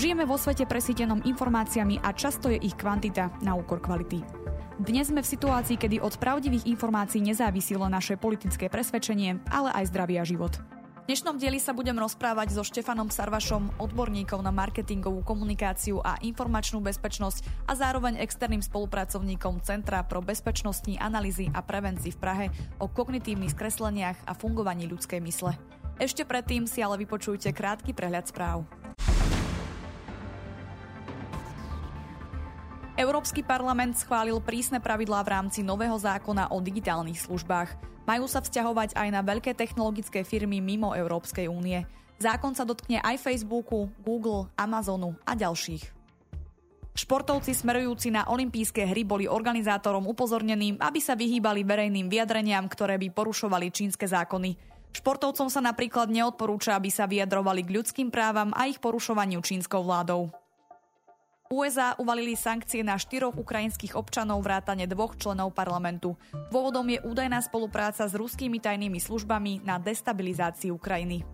Žijeme vo svete presítenom informáciami a často je ich kvantita na úkor kvality. Dnes sme v situácii, kedy od pravdivých informácií nezávisilo naše politické presvedčenie, ale aj zdravý a život. V dnešnom dieli sa budem rozprávať so Štefanom Sarvašom, odborníkom na marketingovú komunikáciu a informačnú bezpečnosť a zároveň externým spolupracovníkom Centra pro bezpečnostní analýzy a prevencii v Prahe o kognitívnych skresleniach a fungovaní ľudskej mysle. Ešte predtým si ale vypočujte krátky prehľad správ. Európsky parlament schválil prísne pravidlá v rámci nového zákona o digitálnych službách. Majú sa vzťahovať aj na veľké technologické firmy mimo Európskej únie. Zákon sa dotkne aj Facebooku, Google, Amazonu a ďalších. Športovci smerujúci na olympijské hry boli organizátorom upozornení, aby sa vyhýbali verejným vyjadreniam, ktoré by porušovali čínske zákony. Športovcom sa napríklad neodporúča, aby sa vyjadrovali k ľudským právam a ich porušovaniu čínskou vládou. USA uvalili sankcie na štyroch ukrajinských občanov vrátane dvoch členov parlamentu. Dôvodom je údajná spolupráca s ruskými tajnými službami na destabilizácii Ukrajiny.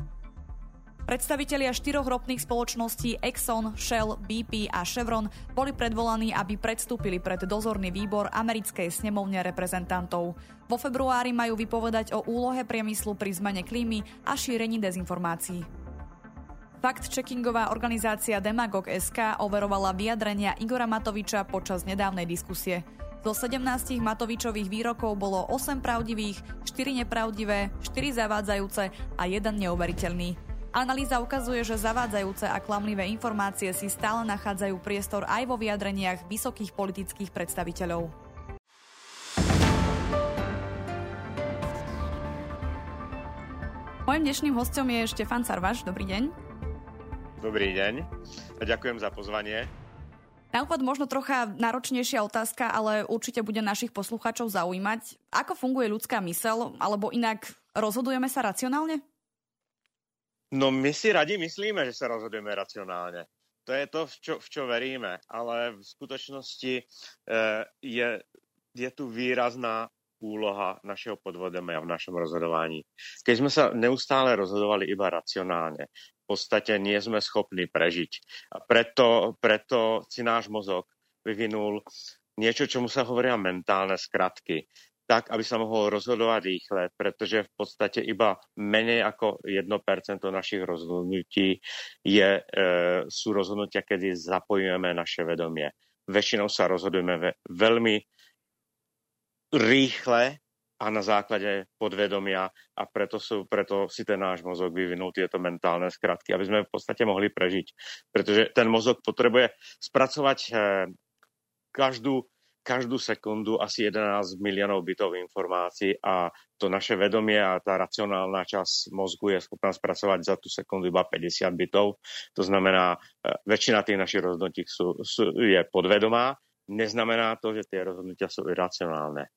Predstavitelia štyroch ropných spoločností Exxon, Shell, BP a Chevron boli predvolaní, aby predstúpili pred dozorný výbor americkej snemovne reprezentantov. Vo februári majú vypovedať o úlohe priemyslu pri zmene klímy a šírení dezinformácií. Fact-checkingová organizácia Demagog.sk overovala vyjadrenia Igora Matoviča počas nedávnej diskusie. Zo 17 Matovičových výrokov bolo 8 pravdivých, 4 nepravdivé, 4 zavádzajúce a 1 neuveriteľný. Analýza ukazuje, že zavádzajúce a klamlivé informácie si stále nachádzajú priestor aj vo vyjadreniach vysokých politických predstaviteľov. Mojím dnešným hostom je Štefan Sarvaš. Dobrý deň. Dobrý deň a ďakujem za pozvanie. Na úvod možno trocha náročnejšia otázka, ale určite bude našich poslucháčov zaujímať. Ako funguje ľudská mysel, alebo inak rozhodujeme sa racionálne? No my si radi myslíme, že sa rozhodujeme racionálne. To je to, v čo, v čo veríme, ale v skutočnosti e, je, je tu výrazná úloha našeho podvodemia v našom rozhodování. Keď sme sa neustále rozhodovali iba racionálne, podstate nie sme schopní prežiť. A preto, preto si náš mozog vyvinul niečo, čomu sa hovoria mentálne skratky tak, aby sa mohol rozhodovať rýchle, pretože v podstate iba menej ako 1% našich rozhodnutí je, e, sú rozhodnutia, kedy zapojujeme naše vedomie. Väčšinou sa rozhodujeme ve, veľmi rýchle a na základe podvedomia a preto, sú, preto si ten náš mozog vyvinul tieto mentálne skratky, aby sme v podstate mohli prežiť. Pretože ten mozog potrebuje spracovať eh, každú, každú sekundu asi 11 miliónov bytov informácií a to naše vedomie a tá racionálna časť mozgu je schopná spracovať za tú sekundu iba 50 bytov. To znamená, eh, väčšina tých našich rozhodnutí sú, sú, je podvedomá, neznamená to, že tie rozhodnutia sú iracionálne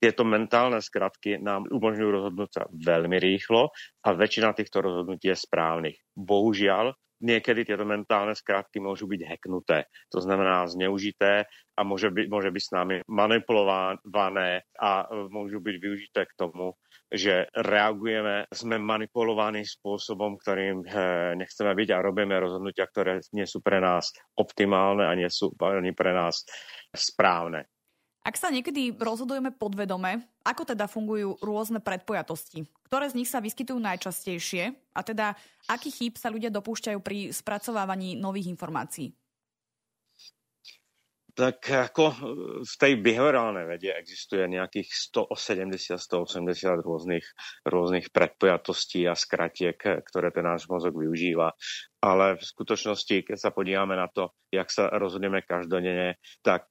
tieto mentálne skratky nám umožňujú rozhodnúť sa veľmi rýchlo a väčšina týchto rozhodnutí je správnych. Bohužiaľ, niekedy tieto mentálne skratky môžu byť hacknuté, to znamená zneužité a môže byť, môže byť s nami manipulované a môžu byť využité k tomu, že reagujeme, sme manipulovaní spôsobom, ktorým eh, nechceme byť a robíme rozhodnutia, ktoré nie sú pre nás optimálne a nie sú ani pre nás správne. Ak sa niekedy rozhodujeme podvedome, ako teda fungujú rôzne predpojatosti? Ktoré z nich sa vyskytujú najčastejšie? A teda, aký chýb sa ľudia dopúšťajú pri spracovávaní nových informácií? Tak ako v tej behaviorálnej vede existuje nejakých 170-180 rôznych, rôznych predpojatostí a skratiek, ktoré ten náš mozog využíva. Ale v skutočnosti, keď sa podívame na to, jak sa rozhodneme každodenne, tak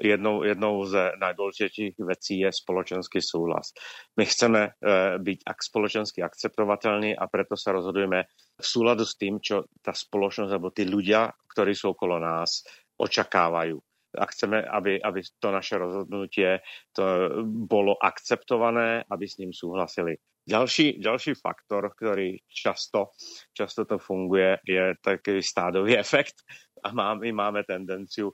jednou, jednou z najdôležitejších vecí je spoločenský súhlas. My chceme e, byť ak spoločensky akceptovateľní a preto sa rozhodujeme v súladu s tým, čo tá spoločnosť alebo tí ľudia, ktorí sú okolo nás, očakávajú. A chceme, aby, aby to naše rozhodnutie to bolo akceptované, aby s ním súhlasili. Ďalší, ďalší faktor, ktorý často, často to funguje, je taký stádový efekt a my máme tendenciu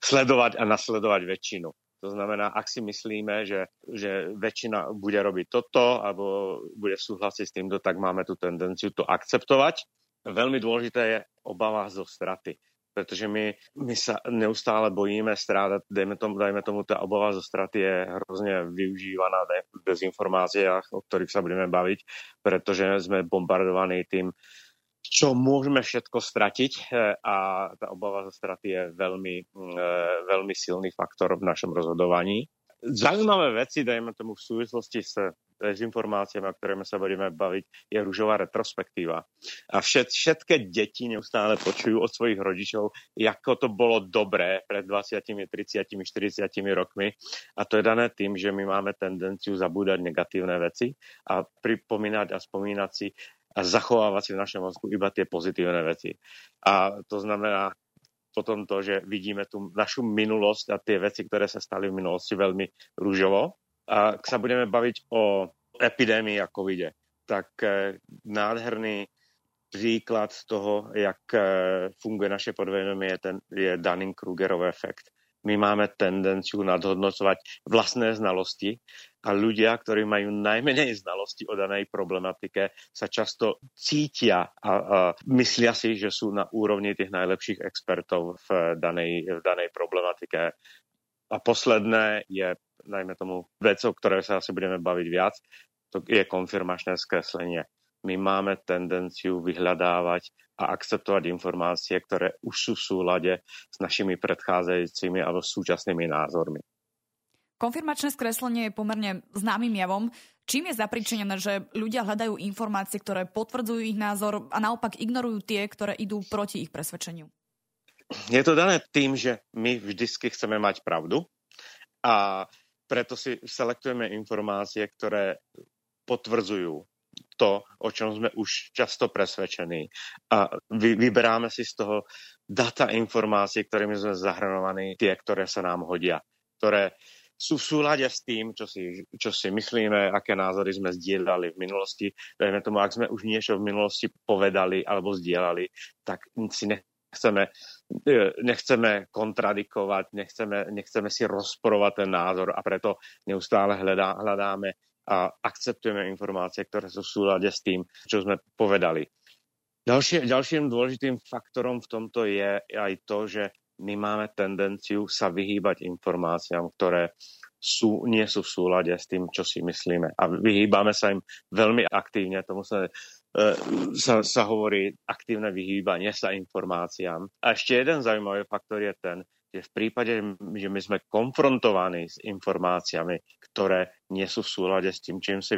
sledovať a nasledovať väčšinu. To znamená, ak si myslíme, že, že väčšina bude robiť toto alebo bude súhlasiť s týmto, tak máme tú tendenciu to akceptovať Veľmi dôležité je obava zo straty pretože my, my sa neustále bojíme strádať, dajme tomu, dajme tomu, tá obava zo straty je hrozne využívaná v dezinformáciách, o ktorých sa budeme baviť, pretože sme bombardovaní tým, čo môžeme všetko stratiť eh, a tá obava zo straty je veľmi, eh, veľmi silný faktor v našom rozhodovaní. Zaujímavé veci, dajme tomu v súvislosti s dezinformáciami, o ktorými sa budeme baviť, je rúžová retrospektíva. A všet, všetké deti neustále počujú od svojich rodičov, ako to bolo dobré pred 20, 30, 40 rokmi. A to je dané tým, že my máme tendenciu zabúdať negatívne veci a pripomínať a spomínať si a zachovávať si v našom mozgu iba tie pozitívne veci. A to znamená, potom to, že vidíme tú našu minulosť a tie veci, ktoré sa stali v minulosti veľmi rúžovo. A ak sa budeme baviť o epidémii a covide, tak e, nádherný príklad toho, jak e, funguje naše podvedomie, je, ten, je Dunning-Krugerov efekt my máme tendenciu nadhodnocovať vlastné znalosti a ľudia, ktorí majú najmenej znalosti o danej problematike, sa často cítia a, a myslia si, že sú na úrovni tých najlepších expertov v danej, v danej problematike. A posledné je, najmä tomu, vec, o ktorej sa asi budeme baviť viac, to je konfirmačné skreslenie my máme tendenciu vyhľadávať a akceptovať informácie, ktoré už sú v súlade s našimi predchádzajúcimi alebo súčasnými názormi. Konfirmačné skreslenie je pomerne známym javom. Čím je zapričenené, že ľudia hľadajú informácie, ktoré potvrdzujú ich názor a naopak ignorujú tie, ktoré idú proti ich presvedčeniu? Je to dané tým, že my vždycky chceme mať pravdu a preto si selektujeme informácie, ktoré potvrdzujú to, o čom sme už často presvedčení. A vy, vyberáme si z toho data informácií, ktorými sme zahrnovaní, tie, ktoré sa nám hodia, ktoré sú v súlade s tým, čo si, čo si myslíme, aké názory sme zdieľali v minulosti. Dajme tomu, ak sme už niečo v minulosti povedali alebo zdieľali, tak si nechceme, nechceme kontradikovať, nechceme, nechceme si rozporovať ten názor a preto neustále hľadá, hľadáme a akceptujeme informácie, ktoré sú v súlade s tým, čo sme povedali. Ďalšie, ďalším dôležitým faktorom v tomto je aj to, že my máme tendenciu sa vyhýbať informáciám, ktoré sú, nie sú v súlade s tým, čo si myslíme. A vyhýbame sa im veľmi aktívne. Tomu sa, e, sa, sa hovorí aktívne vyhýbanie sa informáciám. A ešte jeden zaujímavý faktor je ten, že v prípade, že my sme konfrontovaní s informáciami, ktoré nie sú v súlade s tým, čím si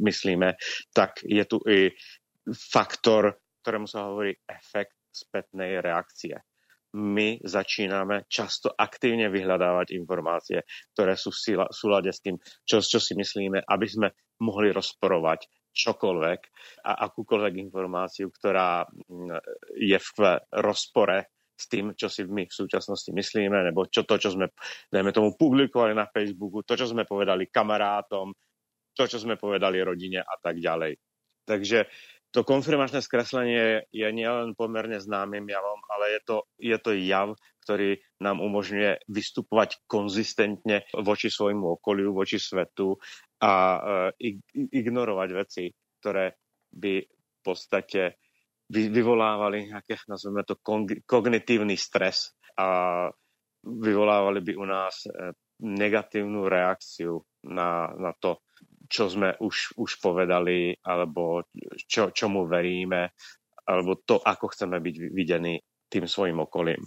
myslíme, tak je tu i faktor, ktorému sa hovorí efekt spätnej reakcie. My začíname často aktívne vyhľadávať informácie, ktoré sú v súlade s tým, čo, čo si myslíme, aby sme mohli rozporovať čokoľvek a akúkoľvek informáciu, ktorá mm, je v rozpore s tým, čo si my v súčasnosti myslíme, nebo čo to, čo sme, dajme tomu, publikovali na Facebooku, to, čo sme povedali kamarátom, to, čo sme povedali rodine a tak ďalej. Takže to konfirmačné skreslenie je nielen pomerne známym javom, ale je to, je to jav, ktorý nám umožňuje vystupovať konzistentne voči svojmu okoliu, voči svetu a e, ignorovať veci, ktoré by v podstate vyvolávali nejaké, nazveme to, kognitívny stres a vyvolávali by u nás e, negatívnu reakciu na, na to, čo sme už, už povedali, alebo čo, čomu veríme, alebo to, ako chceme byť videní tým svojim okolím.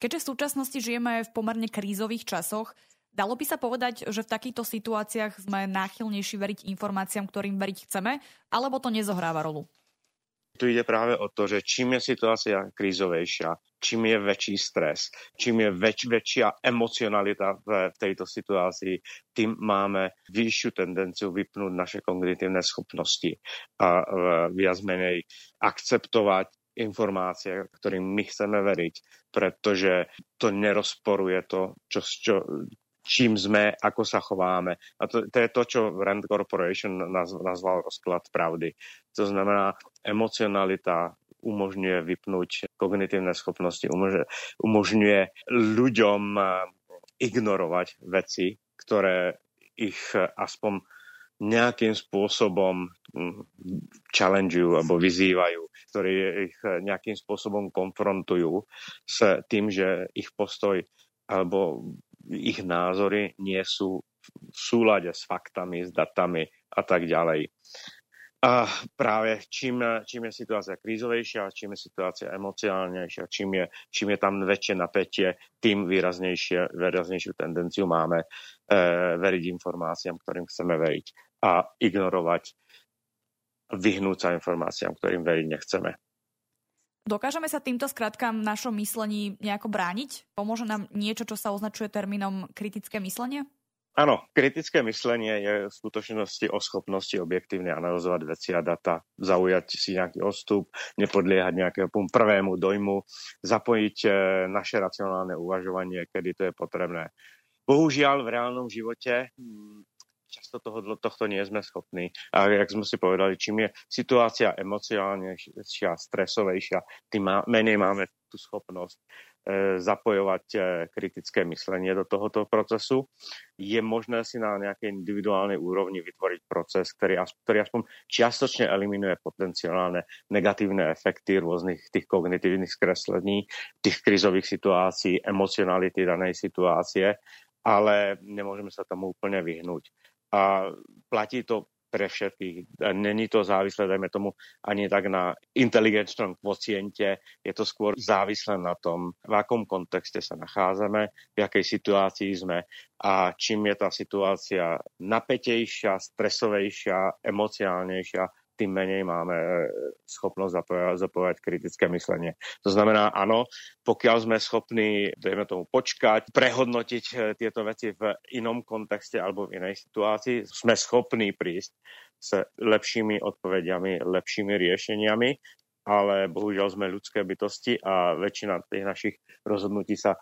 Keďže v súčasnosti žijeme v pomerne krízových časoch, dalo by sa povedať, že v takýchto situáciách sme náchylnejší veriť informáciám, ktorým veriť chceme, alebo to nezohráva rolu? Tu ide práve o to, že čím je situácia krízovejšia, čím je väčší stres, čím je väč, väčšia emocionalita v, tejto situácii, tým máme vyššiu tendenciu vypnúť naše kognitívne schopnosti a viac menej akceptovať informácie, ktorým my chceme veriť, pretože to nerozporuje to, čo, čo, čím sme, ako sa chováme. A to, to je to, čo Rand Corporation nazval rozklad pravdy. To znamená, emocionalita umožňuje vypnúť kognitívne schopnosti, umožňuje, umožňuje ľuďom eh, ignorovať veci, ktoré ich aspoň nejakým spôsobom hm, challengeujú alebo vyzývajú, ktorí ich nejakým spôsobom konfrontujú s tým, že ich postoj alebo ich názory nie sú v súlade s faktami, s datami a tak ďalej. A práve čím, čím je situácia krízovejšia, čím je situácia emocionálnejšia, čím je, čím je tam väčšie napätie, tým výraznejšie, výraznejšiu tendenciu máme e, veriť informáciám, ktorým chceme veriť a ignorovať, vyhnúť sa informáciám, ktorým veriť nechceme. Dokážeme sa týmto skratkám v našom myslení nejako brániť? Pomôže nám niečo, čo sa označuje termínom kritické myslenie? Áno, kritické myslenie je v skutočnosti o schopnosti objektívne analyzovať veci a data, zaujať si nejaký odstup, nepodliehať nejakému prvému dojmu, zapojiť e, naše racionálne uvažovanie, kedy to je potrebné. Bohužiaľ v reálnom živote často toho, tohto nie sme schopní. A jak sme si povedali, čím je situácia emocionálnejšia, stresovejšia, tým má, menej máme tú schopnosť e, zapojovať e, kritické myslenie do tohoto procesu. Je možné si na nejakej individuálnej úrovni vytvoriť proces, ktorý, ktorý aspoň čiastočne eliminuje potenciálne negatívne efekty rôznych tých kognitívnych skreslení, tých krizových situácií, emocionality danej situácie, ale nemôžeme sa tomu úplne vyhnúť a platí to pre všetkých. Není to závislé, dajme tomu, ani tak na inteligenčnom kvociente, je to skôr závislé na tom, v akom kontexte sa nachádzame, v jakej situácii sme a čím je tá situácia napätejšia, stresovejšia, emociálnejšia, tým menej máme e, schopnosť zapojať, kritické myslenie. To znamená, áno, pokiaľ sme schopní, dajme tomu, počkať, prehodnotiť e, tieto veci v inom kontexte alebo v inej situácii, sme schopní prísť s lepšími odpovediami, lepšími riešeniami, ale bohužiaľ sme ľudské bytosti a väčšina tých našich rozhodnutí sa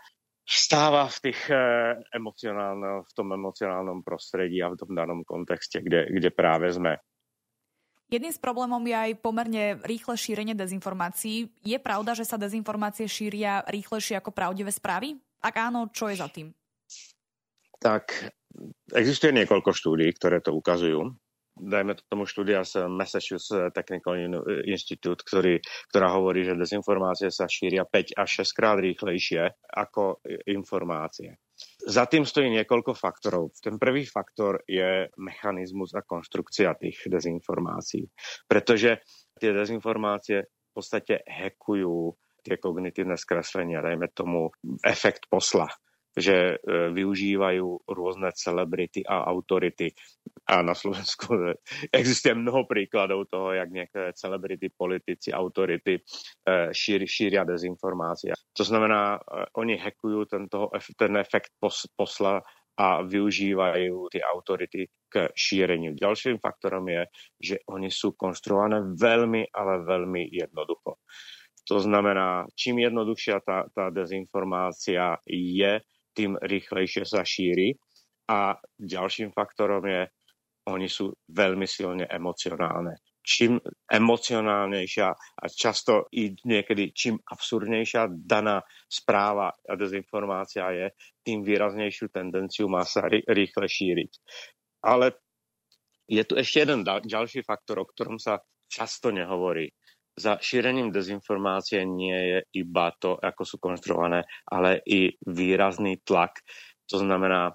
stáva v, tých, e, v tom emocionálnom prostredí a v tom danom kontexte, kde, kde práve sme. Jedným z problémov je aj pomerne rýchle šírenie dezinformácií. Je pravda, že sa dezinformácie šíria rýchlejšie ako pravdivé správy? Ak áno, čo je za tým? Tak existuje niekoľko štúdí, ktoré to ukazujú dajme tomu štúdia z Massachusetts Technical Institute, ktorý, ktorá hovorí, že dezinformácie sa šíria 5 až 6 krát rýchlejšie ako informácie. Za tým stojí niekoľko faktorov. Ten prvý faktor je mechanizmus a konštrukcia tých dezinformácií. Pretože tie dezinformácie v podstate hackujú tie kognitívne skreslenia, dajme tomu efekt posla že e, využívajú rôzne celebrity a autority. A na Slovensku e, existuje mnoho príkladov toho, jak niektoré celebrity, politici, autority e, šíri, šíria dezinformácie. To znamená, oni hackujú tento, ten efekt posla a využívajú tie autority k šíreniu. Ďalším faktorom je, že oni sú konštruované veľmi, ale veľmi jednoducho. To znamená, čím jednoduchšia tá, tá dezinformácia je, tým rýchlejšie sa šíri. A ďalším faktorom je, oni sú veľmi silne emocionálne. Čím emocionálnejšia a často i niekedy čím absurdnejšia daná správa a dezinformácia je, tým výraznejšiu tendenciu má sa rýchle šíriť. Ale je tu ešte jeden ďalší faktor, o ktorom sa často nehovorí za šírením dezinformácie nie je iba to, ako sú konštruované, ale i výrazný tlak. To znamená,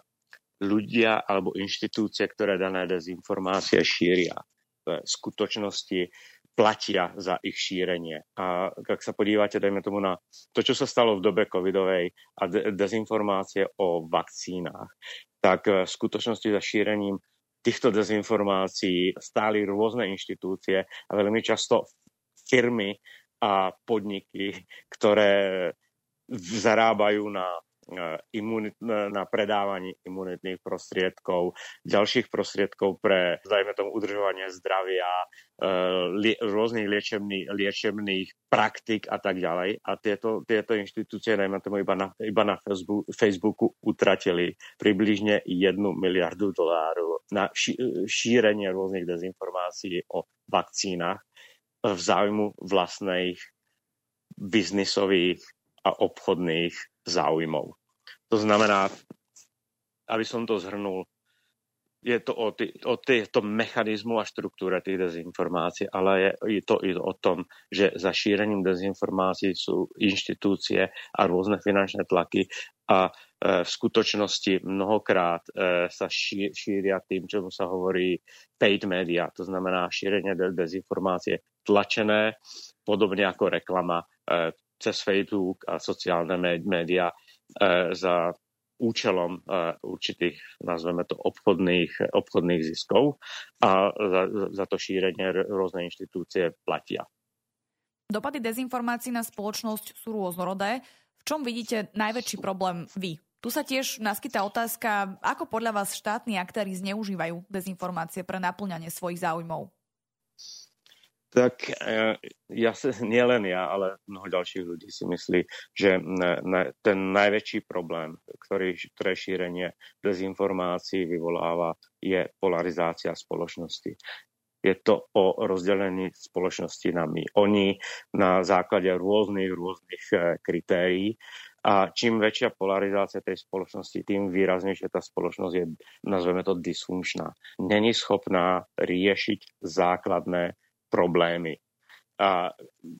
ľudia alebo inštitúcie, ktoré dané dezinformácie šíria, v skutočnosti platia za ich šírenie. A ak sa podívate, dajme tomu na to, čo sa stalo v dobe covidovej a de- dezinformácie o vakcínach, tak v skutočnosti za šírením týchto dezinformácií stáli rôzne inštitúcie a veľmi často firmy a podniky, ktoré zarábajú na imunit, na predávaní imunitných prostriedkov, ďalších prostriedkov pre, dajme tomu, udržovanie zdravia, e, lie, rôznych liečebných, liečebných praktik a tak ďalej. A tieto, tieto inštitúcie, dajme tomu, iba na, iba na Facebook, Facebooku utratili približne jednu miliardu dolárov na šírenie rôznych dezinformácií o vakcínach v záujmu vlastných biznisových a obchodných záujmov. To znamená, aby som to zhrnul, je to o, tý, o týchto mechanizmu a štruktúre tých dezinformácií, ale je, je to i o tom, že za šírením dezinformácií sú inštitúcie a rôzne finančné tlaky a e, v skutočnosti mnohokrát e, sa ší, šíria tým, čo sa hovorí paid media, to znamená šírenie dezinformácie tlačené, podobne ako reklama e, cez Facebook a sociálne médiá e, za účelom uh, určitých, nazveme to, obchodných, obchodných ziskov a za, za to šírenie rôzne inštitúcie platia. Dopady dezinformácií na spoločnosť sú rôznorodé. V čom vidíte najväčší problém vy? Tu sa tiež naskytá otázka, ako podľa vás štátni aktéry zneužívajú dezinformácie pre naplňanie svojich záujmov? Tak e, ja sa, nielen ja, ale mnoho ďalších ľudí si myslí, že ten najväčší problém, ktorý, ktoré šírenie dezinformácií vyvoláva, je polarizácia spoločnosti. Je to o rozdelení spoločnosti na my. Oni na základe rôznych, rôznych e, kritérií a čím väčšia polarizácia tej spoločnosti, tým výraznejšia tá spoločnosť je, nazveme to, dysfunkčná. Není schopná riešiť základné problémy. A,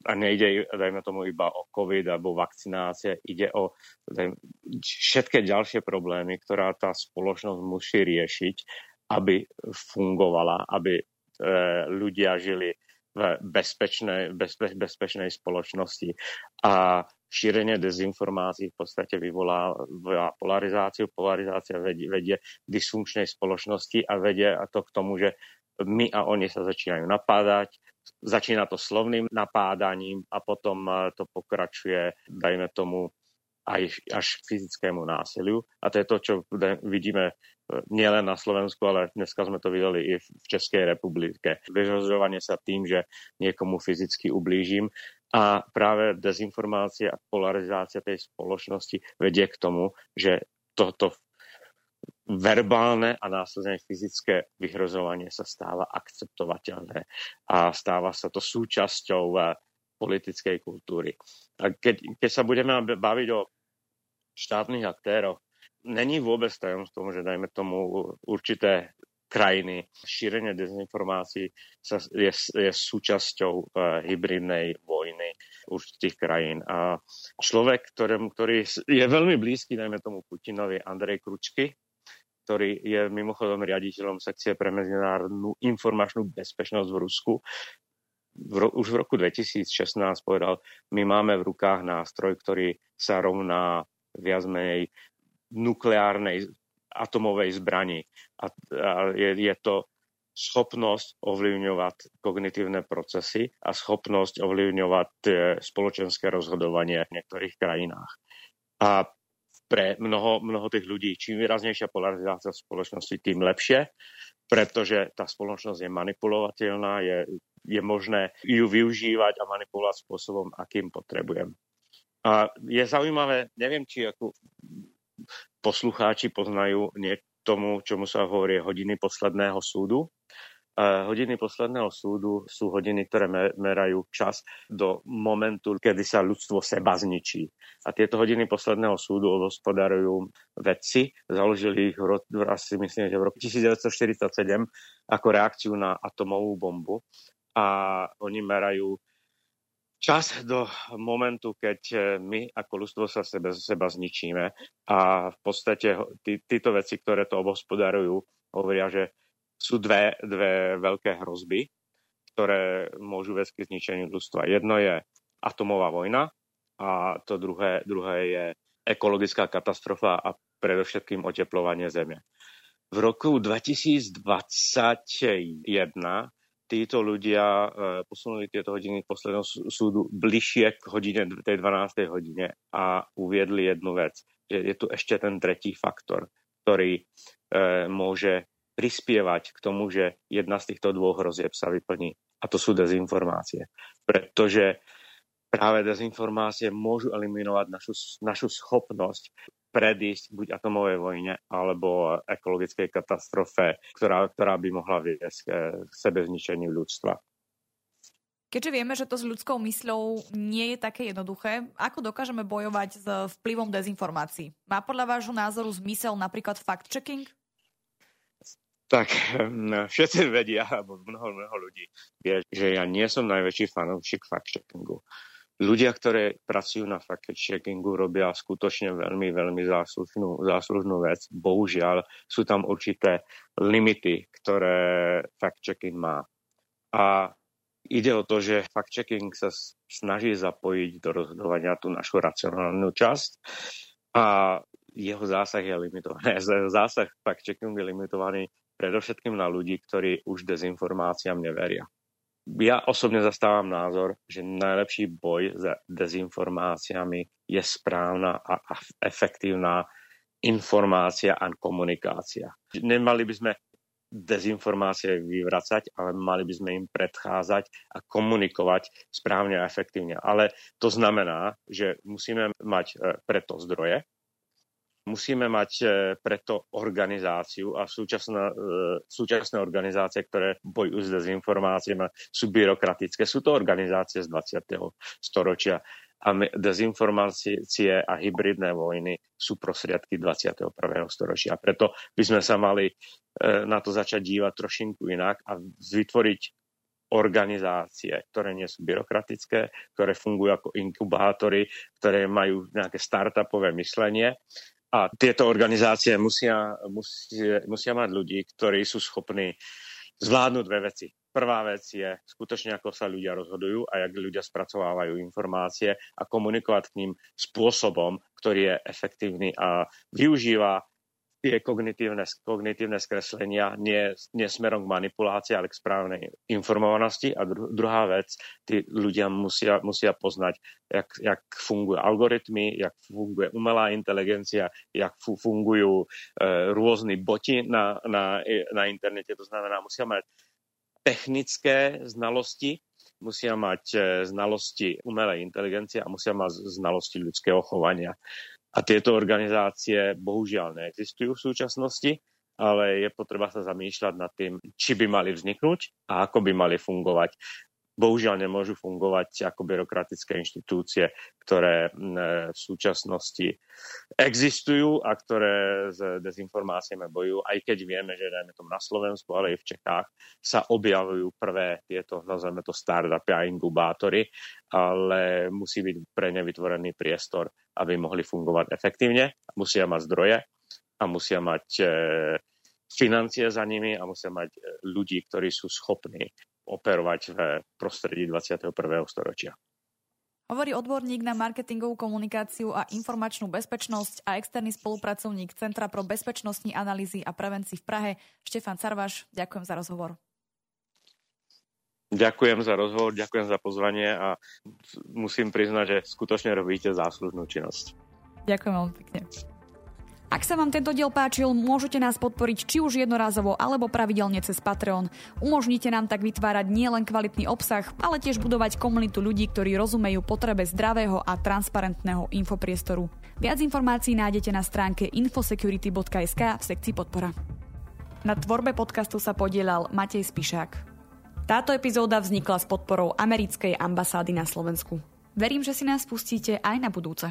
a nejde, dajme tomu, iba o COVID alebo vakcinácie, ide o dajme, všetky ďalšie problémy, ktorá tá spoločnosť musí riešiť, aby fungovala, aby e, ľudia žili v bezpečnej, bezpe, bezpečnej spoločnosti. A šírenie dezinformácií v podstate vyvolá polarizáciu. Polarizácia vedie, vedie dysfunkčnej spoločnosti a vedie to k tomu, že my a oni sa začínajú napádať, začína to slovným napádaním a potom eh, to pokračuje, dajme tomu, aj až k fyzickému násiliu. A to je to, čo vidíme eh, nielen na Slovensku, ale dneska sme to videli i v Českej republike. Vyhrožovanie sa tým, že niekomu fyzicky ublížim a práve dezinformácia a polarizácia tej spoločnosti vedie k tomu, že toto verbálne a následne fyzické vyhrozovanie sa stáva akceptovateľné a stáva sa to súčasťou eh, politickej kultúry. A keď, keď sa budeme baviť o štátnych aktéroch, není vôbec tajomstvom, že dajme tomu určité krajiny. Šírenie dezinformácií sa, je, je súčasťou uh, hybridnej vojny určitých krajín. A človek, ktorým, ktorý je veľmi blízky, dajme tomu Putinovi, Andrej Kručky, ktorý je mimochodom riaditeľom sekcie pre medzinárodnú informačnú bezpečnosť v Rusku, v ro- už v roku 2016 povedal, my máme v rukách nástroj, ktorý sa rovná viac menej nukleárnej atomovej zbrani. A, a je, je to schopnosť ovlivňovať kognitívne procesy a schopnosť ovlivňovať spoločenské rozhodovanie v niektorých krajinách. A pre mnoho, mnoho tých ľudí. Čím výraznejšia polarizácia v spoločnosti, tým lepšie, pretože tá spoločnosť je manipulovateľná, je, je možné ju využívať a manipulovať spôsobom, akým potrebujem. A je zaujímavé, neviem, či ako poslucháči poznajú nie tomu, čomu sa hovorí hodiny posledného súdu. Hodiny posledného súdu sú hodiny, ktoré merajú čas do momentu, kedy sa ľudstvo seba zničí. A tieto hodiny posledného súdu hospodárujú vedci. Založili ich asi myslím, že v roku 1947 ako reakciu na atomovú bombu. A oni merajú čas do momentu, keď my ako ľudstvo sa sebe, seba zničíme. A v podstate tí, títo veci, ktoré to obhospodarujú, hovoria, že sú dve, dve veľké hrozby, ktoré môžu viesť k zničeniu ľudstva. Jedno je atomová vojna a to druhé, druhé je ekologická katastrofa a predovšetkým oteplovanie Zeme. V roku 2021 títo ľudia e, posunuli tieto hodiny posledného súdu bližšie k hodine, tej 12. hodine a uviedli jednu vec, že je tu ešte ten tretí faktor, ktorý e, môže prispievať k tomu, že jedna z týchto dvoch hrozieb sa vyplní. A to sú dezinformácie. Pretože práve dezinformácie môžu eliminovať našu, našu schopnosť predísť buď atomovej vojne alebo ekologickej katastrofe, ktorá, ktorá by mohla viesť k sebezničeniu ľudstva. Keďže vieme, že to s ľudskou mysľou nie je také jednoduché, ako dokážeme bojovať s vplyvom dezinformácií? Má podľa vášho názoru zmysel napríklad fact-checking? Tak všetci vedia, alebo mnoho, mnoho ľudí vie, že ja nie som najväčší fanúšik fact-checkingu. Ľudia, ktorí pracujú na fact-checkingu, robia skutočne veľmi, veľmi záslužnú, záslužnú vec. Bohužiaľ, sú tam určité limity, ktoré fact-checking má. A ide o to, že fact-checking sa snaží zapojiť do rozhodovania tú našu racionálnu časť a jeho zásah je limitovaný. Zásah fact-checking je limitovaný predovšetkým na ľudí, ktorí už dezinformáciám neveria. Ja osobne zastávam názor, že najlepší boj za dezinformáciami je správna a efektívna informácia a komunikácia. Nemali by sme dezinformácie vyvracať, ale mali by sme im predchádzať a komunikovať správne a efektívne. Ale to znamená, že musíme mať e, preto zdroje, Musíme mať e, preto organizáciu a súčasné, súčasné organizácie, ktoré bojujú s dezinformáciami, sú byrokratické. Sú to organizácie z 20. storočia a dezinformácie a hybridné vojny sú prostriedky 21. storočia. Preto by sme sa mali e, na to začať dívať trošinku inak a vytvoriť organizácie, ktoré nie sú byrokratické, ktoré fungujú ako inkubátory, ktoré majú nejaké startupové myslenie a tieto organizácie musia, musia, musia mať ľudí, ktorí sú schopní zvládnuť dve veci. Prvá vec je skutočne, ako sa ľudia rozhodujú a jak ľudia spracovávajú informácie a komunikovať k ním spôsobom, ktorý je efektívny a využíva tie kognitívne, kognitívne skreslenia nie, nie smerom k manipulácii, ale k správnej informovanosti. A dru, druhá vec, tí ľudia musia, musia poznať, jak, jak fungujú algoritmy, jak funguje umelá inteligencia, jak fungujú e, rôzni boti na, na, na internete. To znamená, musia mať technické znalosti, musia mať e, znalosti umelej inteligencie a musia mať znalosti ľudského chovania. A tieto organizácie bohužiaľ neexistujú v súčasnosti, ale je potreba sa zamýšľať nad tým, či by mali vzniknúť a ako by mali fungovať. Bohužiaľ nemôžu fungovať ako byrokratické inštitúcie, ktoré v súčasnosti existujú a ktoré s dezinformáciami bojujú, aj keď vieme, že dajme tomu na Slovensku, ale aj v Čechách sa objavujú prvé tieto, nazveme to startupy a inkubátory, ale musí byť pre ne vytvorený priestor aby mohli fungovať efektívne. Musia mať zdroje a musia mať e, financie za nimi a musia mať e, ľudí, ktorí sú schopní operovať v prostredí 21. storočia. Hovorí odborník na marketingovú komunikáciu a informačnú bezpečnosť a externý spolupracovník Centra pro bezpečnostní analýzy a prevencii v Prahe Štefan Carvaš. Ďakujem za rozhovor. Ďakujem za rozhovor, ďakujem za pozvanie a musím priznať, že skutočne robíte záslužnú činnosť. Ďakujem veľmi pekne. Ak sa vám tento diel páčil, môžete nás podporiť či už jednorázovo alebo pravidelne cez Patreon. Umožnite nám tak vytvárať nielen kvalitný obsah, ale tiež budovať komunitu ľudí, ktorí rozumejú potrebe zdravého a transparentného infopriestoru. Viac informácií nájdete na stránke infosecurity.sk v sekcii podpora. Na tvorbe podcastu sa podielal Matej Spišák. Táto epizóda vznikla s podporou americkej ambasády na Slovensku. Verím, že si nás pustíte aj na budúce.